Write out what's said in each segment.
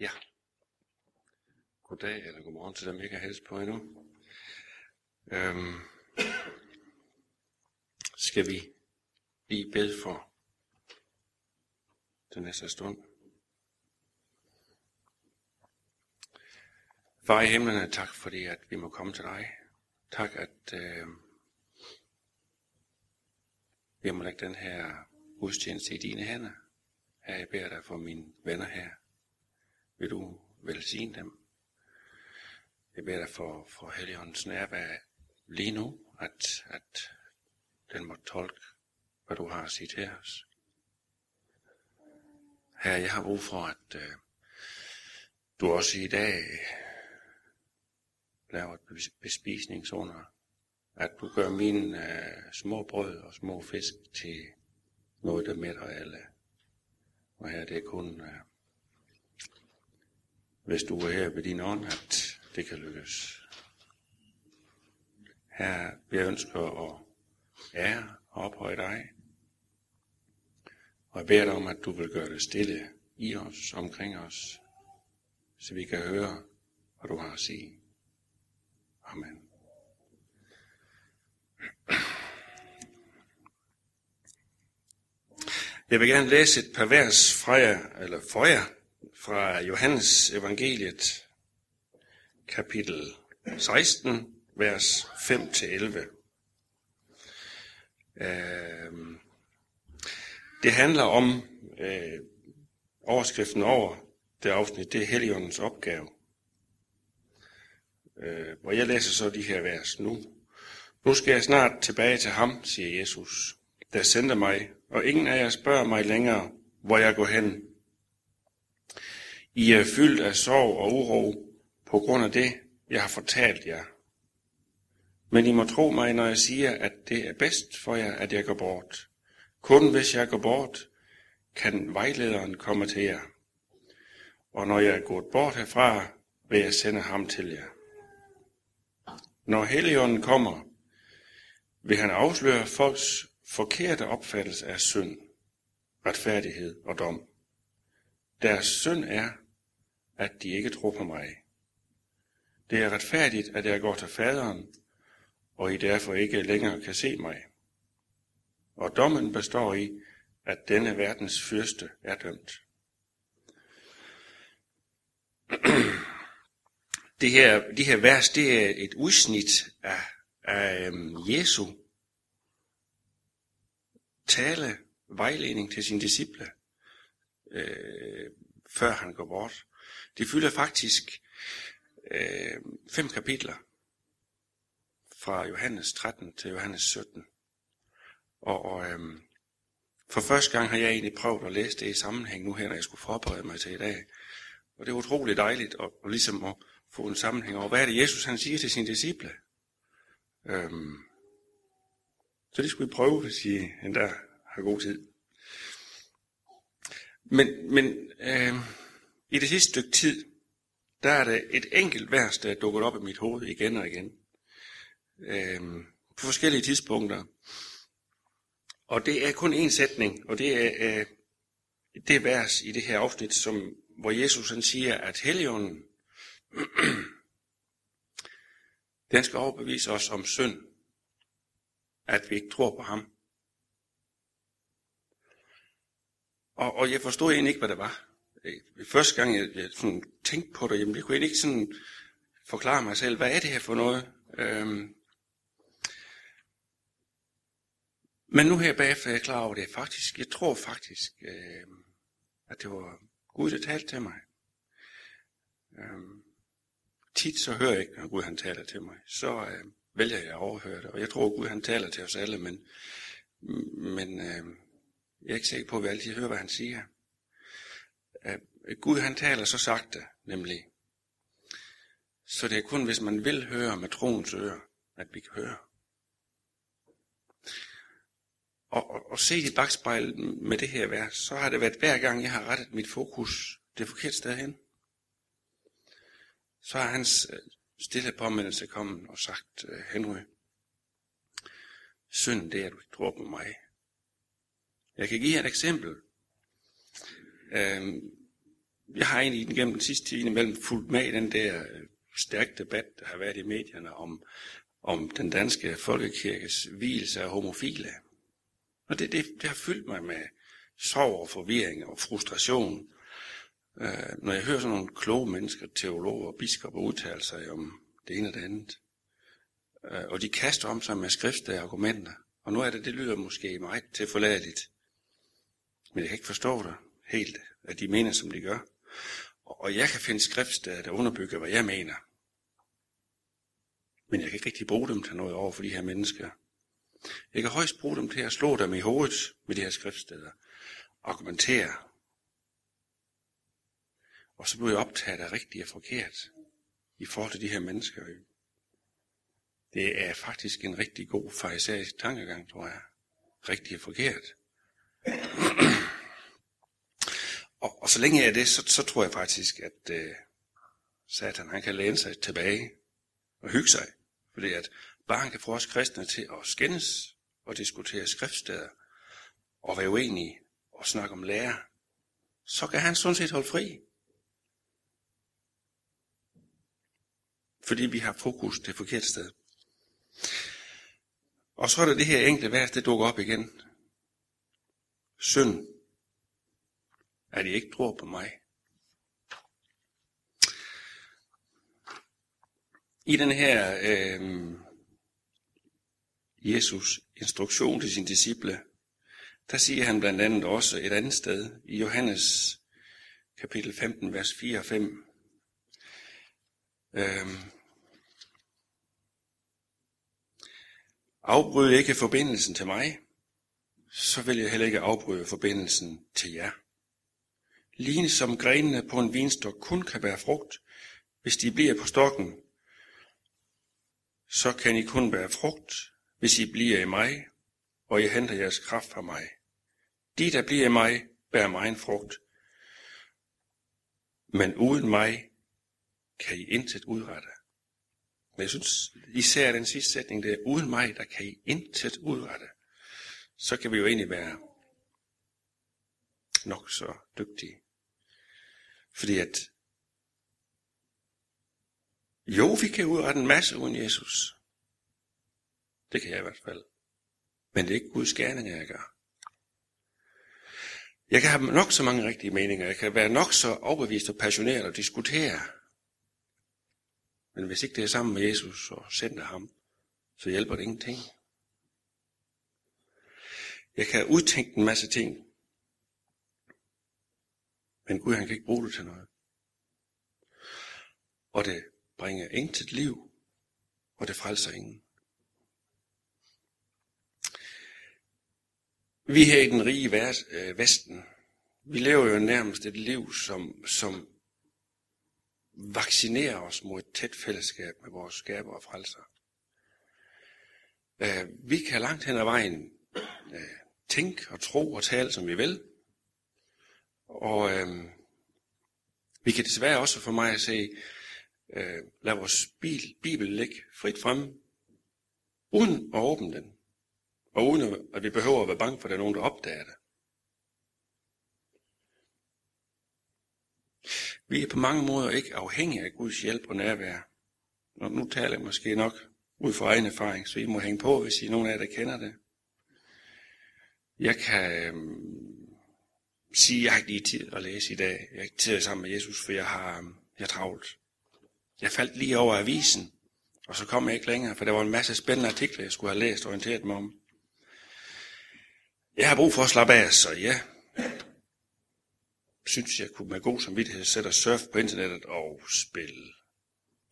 Ja. Goddag eller godmorgen til dem, jeg kan helst på endnu. Øhm, skal vi lige bede for den næste stund? Far i himlen, tak fordi at vi må komme til dig. Tak at øh, vi må lægge den her gudstjeneste i dine hænder. Her jeg beder dig for mine venner her. Vil du velsigne dem? Jeg beder dig for, for Helligåndens nærvær lige nu, at, at den må tolke, hvad du har at sige til os. Her, jeg har brug for, at øh, du også i dag laver et bespisningsunder. At du gør mine øh, små brød og små fisk til noget, der mætter alle. Og her det er kun, øh, hvis du er her ved din ånd, at det kan lykkes. Her, jeg ønsker at ære og ophøje dig. Og jeg beder dig om, at du vil gøre det stille i os, omkring os, så vi kan høre, hvad du har at sige. Amen. Jeg vil gerne læse et par vers fra jer, eller for jer, fra Johannes evangeliet, kapitel 16, vers 5-11. Øh, det handler om øh, overskriften over det afsnit, det er Helligåndens opgave. Øh, hvor jeg læser så de her vers nu. Nu skal jeg snart tilbage til ham, siger Jesus, der sendte mig, og ingen af jer spørger mig længere, hvor jeg går hen. I er fyldt af sorg og uro på grund af det, jeg har fortalt jer. Men I må tro mig, når jeg siger, at det er bedst for jer, at jeg går bort. Kun hvis jeg går bort, kan vejlederen komme til jer. Og når jeg er gået bort herfra, vil jeg sende ham til jer. Når Helligånden kommer, vil han afsløre folks forkerte opfattelse af synd, retfærdighed og dom. Deres synd er, at de ikke tror på mig. Det er retfærdigt, at jeg går til faderen, og I derfor ikke længere kan se mig. Og dommen består i, at denne verdens fyrste er dømt. Det her, de her vers, det er et udsnit af, af øhm, Jesu tale, vejledning til sine disciple, øh, før han går bort. Det fylder faktisk øh, fem kapitler fra Johannes 13 til Johannes 17. Og, og øhm, for første gang har jeg egentlig prøvet at læse det i sammenhæng nu her, når jeg skulle forberede mig til i dag. Og det er utroligt dejligt at, at ligesom at få en sammenhæng over, hvad er det Jesus han siger til sine disciple. Øhm, så det skulle vi prøve, hvis I endda har god tid. Men, men øh, i det sidste stykke tid, der er det et enkelt vers, der er dukket op i mit hoved igen og igen. Øhm, på forskellige tidspunkter. Og det er kun en sætning, og det er øh, det vers i det her afsnit, som, hvor Jesus han siger, at Helligånden, den skal overbevise os om synd, at vi ikke tror på ham. Og, og jeg forstod egentlig ikke, hvad det var. Øh, første gang jeg, jeg sådan tænkte på det, jamen, jeg kunne egentlig ikke sådan forklare mig selv, hvad er det her for noget? Øhm, men nu her bagefter er jeg klar over det. Faktisk, jeg tror faktisk, øh, at det var Gud, der talte til mig. Øhm, tit så hører jeg ikke, når Gud han taler til mig. Så øh, vælger jeg at overhøre det. Og jeg tror, at Gud han taler til os alle, men, men øh, jeg er ikke sikker på, at vi altid hører, hvad han siger. Gud han taler så sagte, nemlig. Så det er kun, hvis man vil høre med troens ører, at vi kan høre. Og, og, og se i bagspejl med det her vers, så har det været hver gang, jeg har rettet mit fokus det forkerte sted hen. Så har hans øh, stille påmindelse kommet og sagt, øh, Henry, synd det er, at du ikke tror på mig. Jeg kan give jer et eksempel. Øhm, jeg har egentlig gennem den sidste time imellem fulgt med i den der øh, stærke debat, der har været i medierne om, om den danske folkekirkes hvilelse af homofile. Og det, det, det har fyldt mig med sorg og forvirring og frustration, øh, når jeg hører sådan nogle kloge mennesker, teologer og biskopper udtale sig om det ene og det andet. Øh, og de kaster om sig med skriftlige argumenter. Og nu er det, det lyder måske meget til forladeligt. Men jeg kan ikke forstå det helt, at de mener, som de gør. Og jeg kan finde skriftsteder, der underbygger, hvad jeg mener. Men jeg kan ikke rigtig bruge dem til noget over for de her mennesker. Jeg kan højst bruge dem til at slå dem i hovedet med de her skriftsteder. Argumentere. Og så bliver jeg optaget af rigtigt og forkert i forhold til de her mennesker. Det er faktisk en rigtig god farisæisk tankegang, tror jeg. Rigtig og forkert og, og så længe jeg er det, så, så tror jeg faktisk, at øh, Satan han kan læne sig tilbage og hygge sig. Fordi at bare han kan få os kristne til at skændes og diskutere skriftsteder og være uenige og snakke om lærer, så kan han sådan set holde fri. Fordi vi har fokus det forkerte sted. Og så er der det her enkelte vers, det dukker op igen. Synd, at I ikke tror på mig. I den her øh, Jesus instruktion til sine disciple, der siger han blandt andet også et andet sted i Johannes kapitel 15, vers 4 og 5. Øhm, Afbryd ikke forbindelsen til mig, så vil jeg heller ikke afbryde forbindelsen til jer. Lige som grenene på en vinstok kun kan bære frugt, hvis de bliver på stokken, så kan I kun bære frugt, hvis I bliver i mig, og I henter jeres kraft fra mig. De, der bliver i mig, bærer mig en frugt. Men uden mig kan I intet udrette. Men jeg synes især den sidste sætning, det er, uden mig, der kan I intet udrette. Så kan vi jo egentlig være nok så dygtige. Fordi at, jo, vi kan udrette en masse uden Jesus. Det kan jeg i hvert fald. Men det er ikke Guds gerninger, jeg gør. Jeg kan have nok så mange rigtige meninger. Jeg kan være nok så overbevist og passioneret og diskutere. Men hvis ikke det er sammen med Jesus og sender ham, så hjælper det ingenting. Jeg kan udtænke en masse ting, men Gud han kan ikke bruge det til noget. Og det bringer intet liv, og det frelser ingen. Vi her i den rige øh, Vesten, vi lever jo nærmest et liv, som, som vaccinerer os mod et tæt fællesskab med vores skaber og frelser. Øh, vi kan langt hen ad vejen øh, tænke og tro og tale, som vi vil. Og øh, vi kan desværre også for mig at se, øh, lad vores bil, bibel ligge frit frem, uden at åbne den. Og uden at vi behøver at være bange for, at der er nogen, der opdager det. Vi er på mange måder ikke afhængige af Guds hjælp og nærvær. Og nu taler jeg måske nok ud fra egen erfaring, så I må hænge på, hvis I er nogen af jer, der kender det. Jeg kan øhm, sige, at jeg har ikke lige tid at læse i dag. Jeg har ikke tid sammen med Jesus, for jeg har, øhm, jeg har travlt. Jeg faldt lige over avisen, og så kom jeg ikke længere, for der var en masse spændende artikler, jeg skulle have læst og orienteret mig om. Jeg har brug for at slappe af, så ja, synes, jeg kunne med god samvittighed sætte og surfe på internettet og spille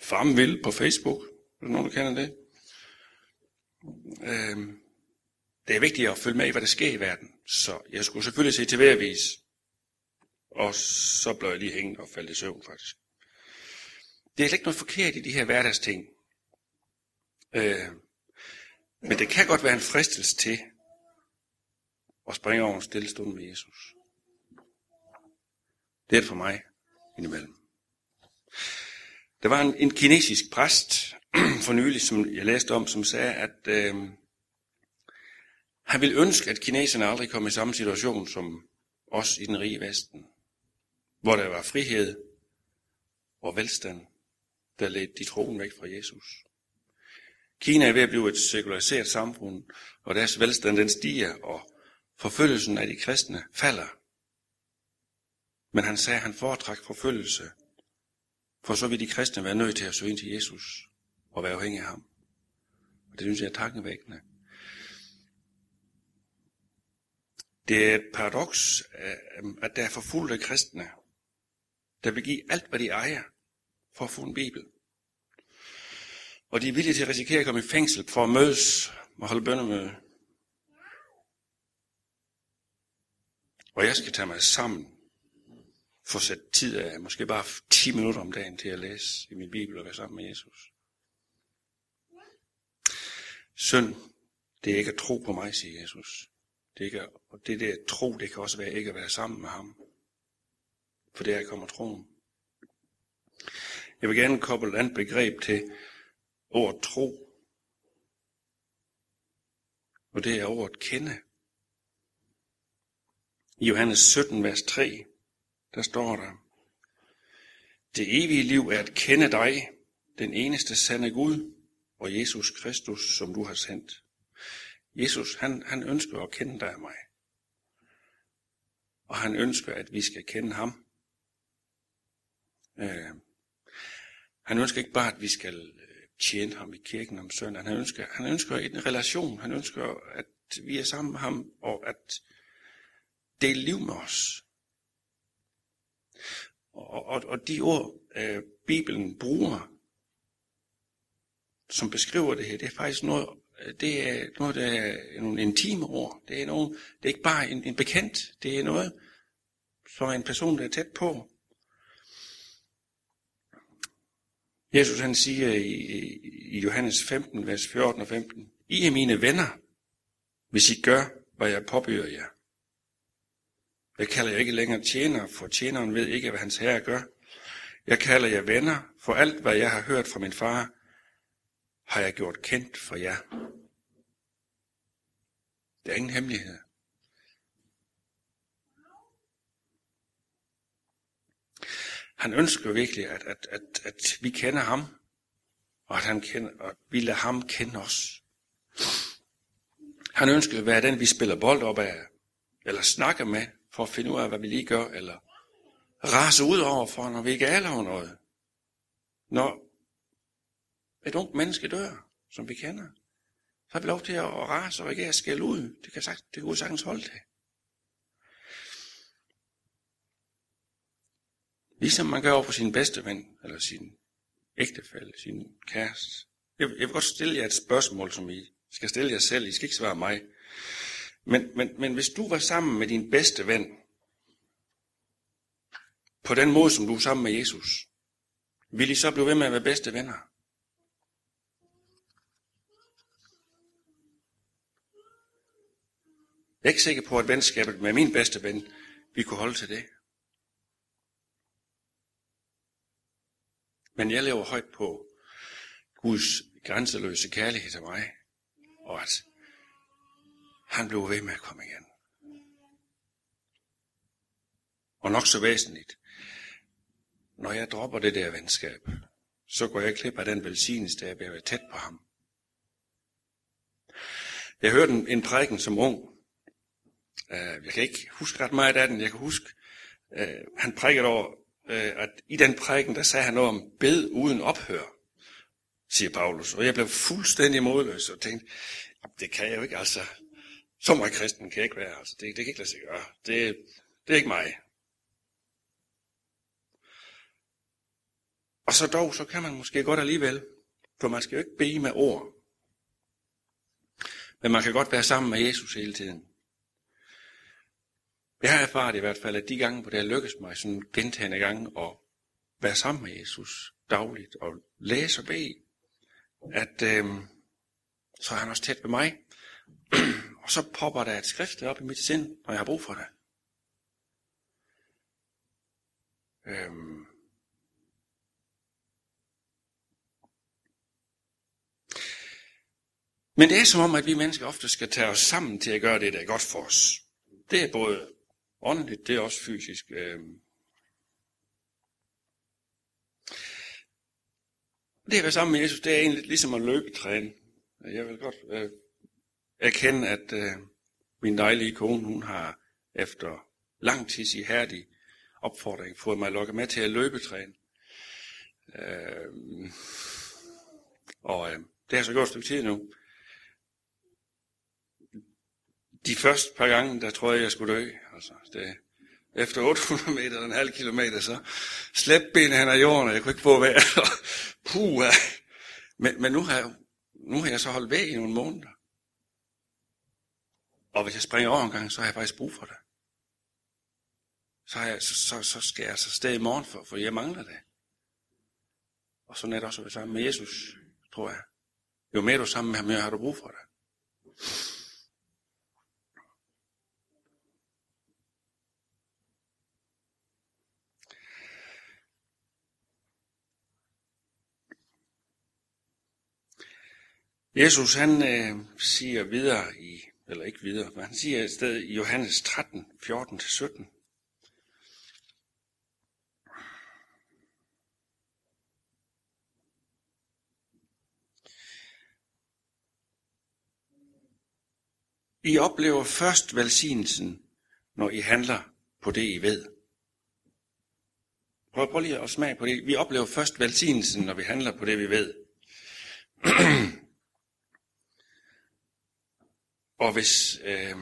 Farmville på Facebook. Er der nogen, der kender det? Øhm, det er vigtigt at følge med i, hvad der sker i verden. Så jeg skulle selvfølgelig se til hver Og så blev jeg lige hængende og faldt i søvn, faktisk. Det er ikke noget forkert i de her hverdagsting. Øh, men det kan godt være en fristelse til at springe over en stille stund med Jesus. Det er det for mig indimellem. Der var en, en kinesisk præst for nylig, som jeg læste om, som sagde, at øh, han vil ønske, at kineserne aldrig kom i samme situation som os i den rige Vesten. hvor der var frihed og velstand, der ledte de troen væk fra Jesus. Kina er ved at blive et sekulariseret samfund, og deres velstand den stiger, og forfølgelsen af de kristne falder. Men han sagde, at han foretræk forfølgelse, for så vil de kristne være nødt til at søge ind til Jesus og være afhængige af ham. Og det synes jeg er tankevækkende. Det er et paradoks, øh, at der er forfulgte kristne, der vil give alt, hvad de ejer, for at få en bibel. Og de er villige til at risikere at komme i fængsel for at mødes og holde bønnemøde. Og jeg skal tage mig sammen for at sætte tid af, måske bare 10 minutter om dagen til at læse i min bibel og være sammen med Jesus. Synd, det er ikke at tro på mig, siger Jesus. Det kan, og det der tro, det kan også være ikke at være sammen med ham. For der kommer troen. Jeg vil gerne koble et andet begreb til ordet tro. Og det er ordet kende. I Johannes 17, vers 3, der står der, Det evige liv er at kende dig, den eneste sande Gud, og Jesus Kristus, som du har sendt. Jesus, han, han ønsker at kende dig og mig. Og han ønsker, at vi skal kende ham. Øh, han ønsker ikke bare, at vi skal øh, tjene ham i kirken om søndagen. Han ønsker, han ønsker en relation. Han ønsker, at vi er sammen med ham, og at dele liv med os. Og, og, og de ord, øh, Bibelen bruger, som beskriver det her, det er faktisk noget, Øh, det er noget, der er nogle intime ord. Det er, nogle, det er ikke bare en, en bekendt. Det er noget, som er en person, der er tæt på. Jesus han siger i, i Johannes 15, vers 14 og 15, I er mine venner, hvis I gør, hvad jeg påbyder jer. Jeg kalder jer ikke længere tjener, for tjeneren ved ikke, hvad hans herre gør. Jeg kalder jer venner, for alt, hvad jeg har hørt fra min far, har jeg gjort kendt for jer. Det er ingen hemmelighed. Han ønsker virkelig, at, at, at, at vi kender ham, og at, han kender, og at vi lader ham kende os. Han ønsker at være den, vi spiller bold op af, eller snakker med, for at finde ud af, hvad vi lige gør, eller rase ud over for, når vi ikke er over noget. Når et ungt menneske dør, som vi kender, så har vi lov til at rase og reagere og skælde ud. Det kan, sagt, det kan sagtens holde til. Ligesom man gør over for sin bedste ven, eller sin ægtefælle, sin kæreste. Jeg, jeg vil godt stille jer et spørgsmål, som I skal stille jer selv. I skal ikke svare mig. Men, men, men hvis du var sammen med din bedste ven, på den måde, som du er sammen med Jesus, vil I så blive ved med at være bedste venner? Jeg er ikke sikker på, at venskabet med min bedste ven, vi kunne holde til det. Men jeg lever højt på Guds grænseløse kærlighed til mig, og at han blev ved med at komme igen. Og nok så væsentligt, når jeg dropper det der venskab, så går jeg klip af den velsignelse, der jeg bliver tæt på ham. Jeg hørte en, en prædiken som ung. Øh, jeg kan ikke huske ret meget af den. Jeg kan huske, uh, han prikkede over, uh, at i den prædiken, der sagde han noget om bed uden ophør, siger Paulus. Og jeg blev fuldstændig modløs og tænkte, det kan jeg jo ikke, altså. Så meget kristen kan jeg ikke være, altså. Det, det kan ikke lade sig gøre. Det, det er ikke mig. Og så dog, så kan man måske godt alligevel, for man skal jo ikke bede med ord. Men man kan godt være sammen med Jesus hele tiden. Jeg har erfaret i hvert fald, at de gange, hvor det har lykkes mig sådan gentagende gange at være sammen med Jesus dagligt og læse og bede, at øh, så er han også tæt ved mig. og så popper der et skrift op i mit sind, når jeg har brug for det. Øhm, Men det er som om, at vi mennesker ofte skal tage os sammen til at gøre det, der er godt for os. Det er både åndeligt, det er også fysisk. Øh. Det at være sammen med Jesus, det er egentlig ligesom at løbetræne. Jeg vil godt øh, erkende, at øh, min dejlige kone, hun har efter lang tids ihærdig opfordring fået mig lokket med til at løbetræne. Øh, og øh, det har så godt stykke tid nu. De første par gange, der tror jeg, jeg skulle dø. Altså, det, efter 800 meter eller en halv kilometer, så slæb benene hen ad jorden, og jeg kunne ikke få vejret. Puh, men, men nu, har jeg, nu har jeg så holdt væk i nogle måneder. Og hvis jeg springer over en gang, så har jeg faktisk brug for det. Så, har jeg, så, så, så skal jeg altså sted i morgen, for, for jeg mangler det. Og sådan er det også sammen med Jesus, tror jeg. Jo mere du er sammen med ham, jo har du brug for det. Jesus han øh, siger videre i, eller ikke videre, men han siger et sted i Johannes 13, 14-17. I oplever først velsignelsen, når I handler på det, I ved. Prøv, prøv lige at smage på det. Vi oplever først velsignelsen, når vi handler på det, vi ved. Og hvis, øh,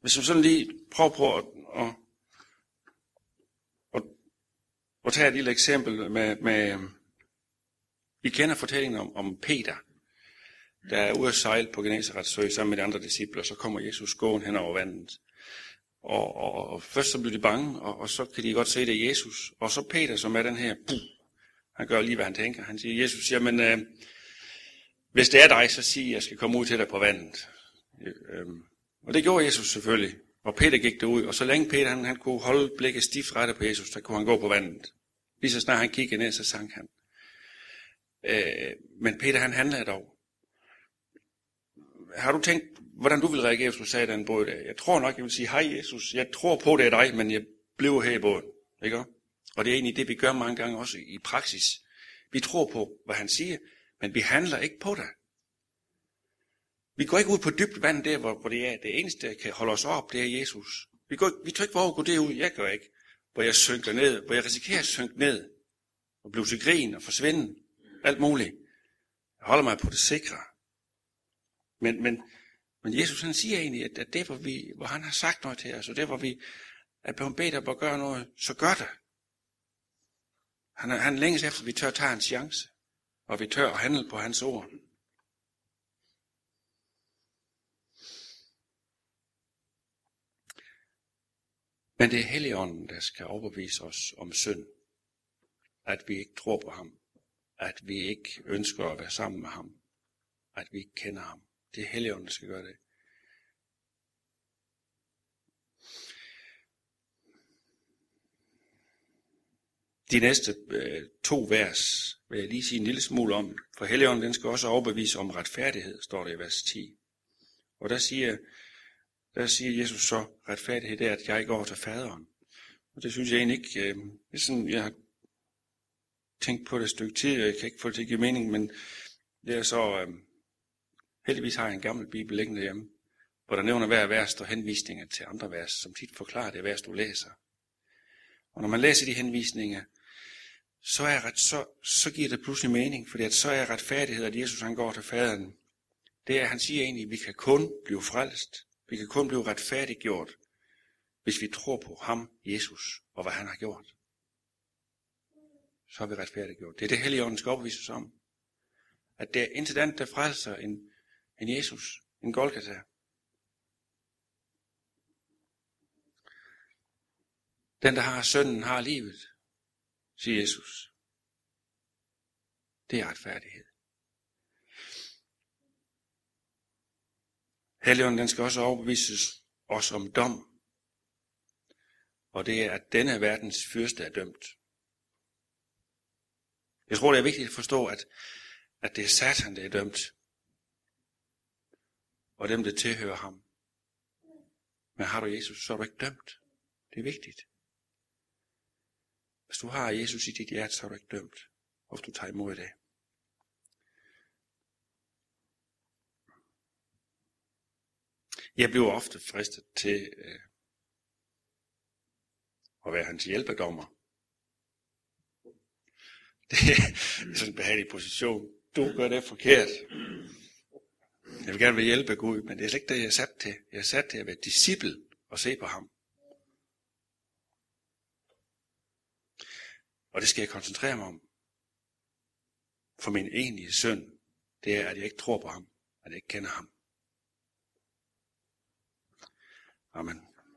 hvis man sådan lige prøver på at, at, at, at tage et lille eksempel med, med I kender fortællingen om, om Peter, der er ude at sejle på Genesarets sø sammen med de andre disciple, og så kommer Jesus gående hen over vandet. Og, og, og først så bliver de bange, og, og så kan de godt se, det er Jesus. Og så Peter, som er den her, buh, han gør lige, hvad han tænker. Han siger, Jesus, jamen, øh, hvis det er dig, så sig, at jeg skal komme ud til dig på vandet. Øhm, og det gjorde Jesus selvfølgelig. Og Peter gik derud, og så længe Peter han, han kunne holde blikket stift rettet på Jesus, så kunne han gå på vandet. Lige så snart han kiggede ned, så sank han. Øh, men Peter han handlede dog. Har du tænkt, hvordan du vil reagere, hvis du sagde den båd der? Jeg tror nok, jeg vil sige, hej Jesus, jeg tror på, det er dig, men jeg bliver her i båden. Ikke? Og det er egentlig det, vi gør mange gange også i praksis. Vi tror på, hvad han siger, men vi handler ikke på det. Vi går ikke ud på dybt vand der, hvor, hvor det er. Det eneste, der kan holde os op, det er Jesus. Vi, går, vi tør ikke våge at gå derud. Jeg gør ikke. Hvor jeg synker ned. Hvor jeg risikerer at synke ned. Og blive til grin og forsvinde. Alt muligt. Jeg holder mig på det sikre. Men, men, men Jesus han siger egentlig, at, at det, hvor, vi, hvor han har sagt noget til os, og det, hvor vi er blevet bedt om at gøre noget, så gør det. Han, han længes efter, at vi tør tage en chance og vi tør at handle på hans ord. Men det er Helligånden, der skal overbevise os om synd. At vi ikke tror på ham. At vi ikke ønsker at være sammen med ham. At vi ikke kender ham. Det er Helligånden, der skal gøre det. De næste øh, to vers vil jeg lige sige en lille smule om. For Helligånden den skal også overbevise om retfærdighed, står der i vers 10. Og der siger, der siger Jesus så, retfærdighed er, at jeg går til faderen. Og det synes jeg egentlig ikke, øh, det er sådan, jeg har tænkt på det et stykke tid, og jeg kan ikke få det til at give mening, men det er så, øh, heldigvis har jeg en gammel bibel liggende hjemme, hvor der nævner hver vers og henvisninger til andre vers, som tit forklarer det vers, du læser. Og når man læser de henvisninger, så, er ret, så, så giver det pludselig mening, fordi at så er retfærdighed, at Jesus han går til faderen. Det er, han siger egentlig, at vi kan kun blive frelst. Vi kan kun blive retfærdiggjort, hvis vi tror på ham, Jesus, og hvad han har gjort. Så er vi retfærdiggjort. Det er det, Helligånden skal overbevise om. At det er intet andet, der frelser en, en Jesus, en Golgata. Den, der har sønnen, har livet siger Jesus. Det er retfærdighed. Helligånden, den skal også overbevises os om dom. Og det er, at denne verdens fyrste er dømt. Jeg tror, det er vigtigt at forstå, at, at det er Satan, der er dømt. Og dem, der tilhører ham. Men har du Jesus, så er du ikke dømt. Det er vigtigt. Hvis du har Jesus i dit hjerte, så er du ikke dømt. og du tager imod det. Jeg bliver ofte fristet til øh, at være hans hjælpedommer. Det er sådan en behagelig position. Du gør det forkert. Jeg vil gerne vil hjælpe Gud, men det er slet ikke det, jeg er sat til. Jeg er sat til at være disciple og se på ham. Og det skal jeg koncentrere mig om. For min egentlige søn, det er, at jeg ikke tror på ham, at jeg ikke kender ham. Amen.